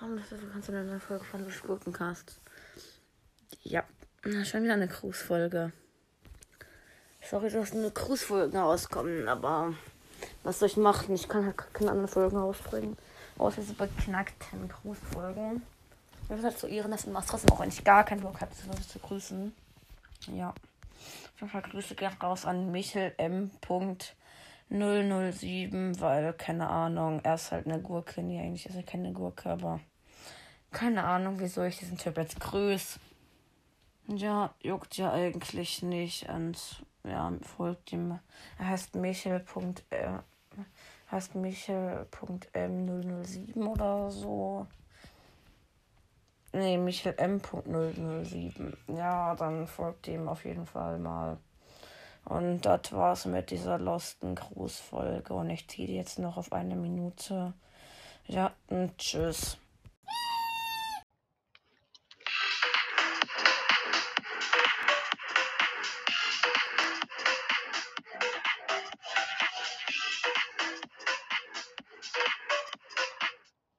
Hallo, du kannst eine neue Folge von Lusch Gurkencast. Ja, schon wieder eine Cruise-Folge. Sorry, dass eine Cruise-Folgen rauskommen, aber was soll ich machen? Ich kann halt keine anderen Folgen rausbringen. Außer diese beknackten Cruise-Folgen. Ich will halt zu ihren, das macht trotzdem, auch wenn ich gar keinen Bock habe, das zu grüßen. Ja. Auf jeden Fall Grüße gehen raus an Michel M. 007, weil, keine Ahnung, er ist halt eine Gurke. Nee, eigentlich ist er keine Gurke, aber keine Ahnung, wieso ich diesen Typ jetzt grüße. Ja, juckt ja eigentlich nicht. Und ja, folgt ihm. Er heißt Michel. Äh, heißt Michel.m007 oder so. Nee, Michel M.007. Ja, dann folgt ihm auf jeden Fall mal. Und das war's mit dieser Losten Grußfolge. Und ich ziehe jetzt noch auf eine Minute. Ja, und tschüss.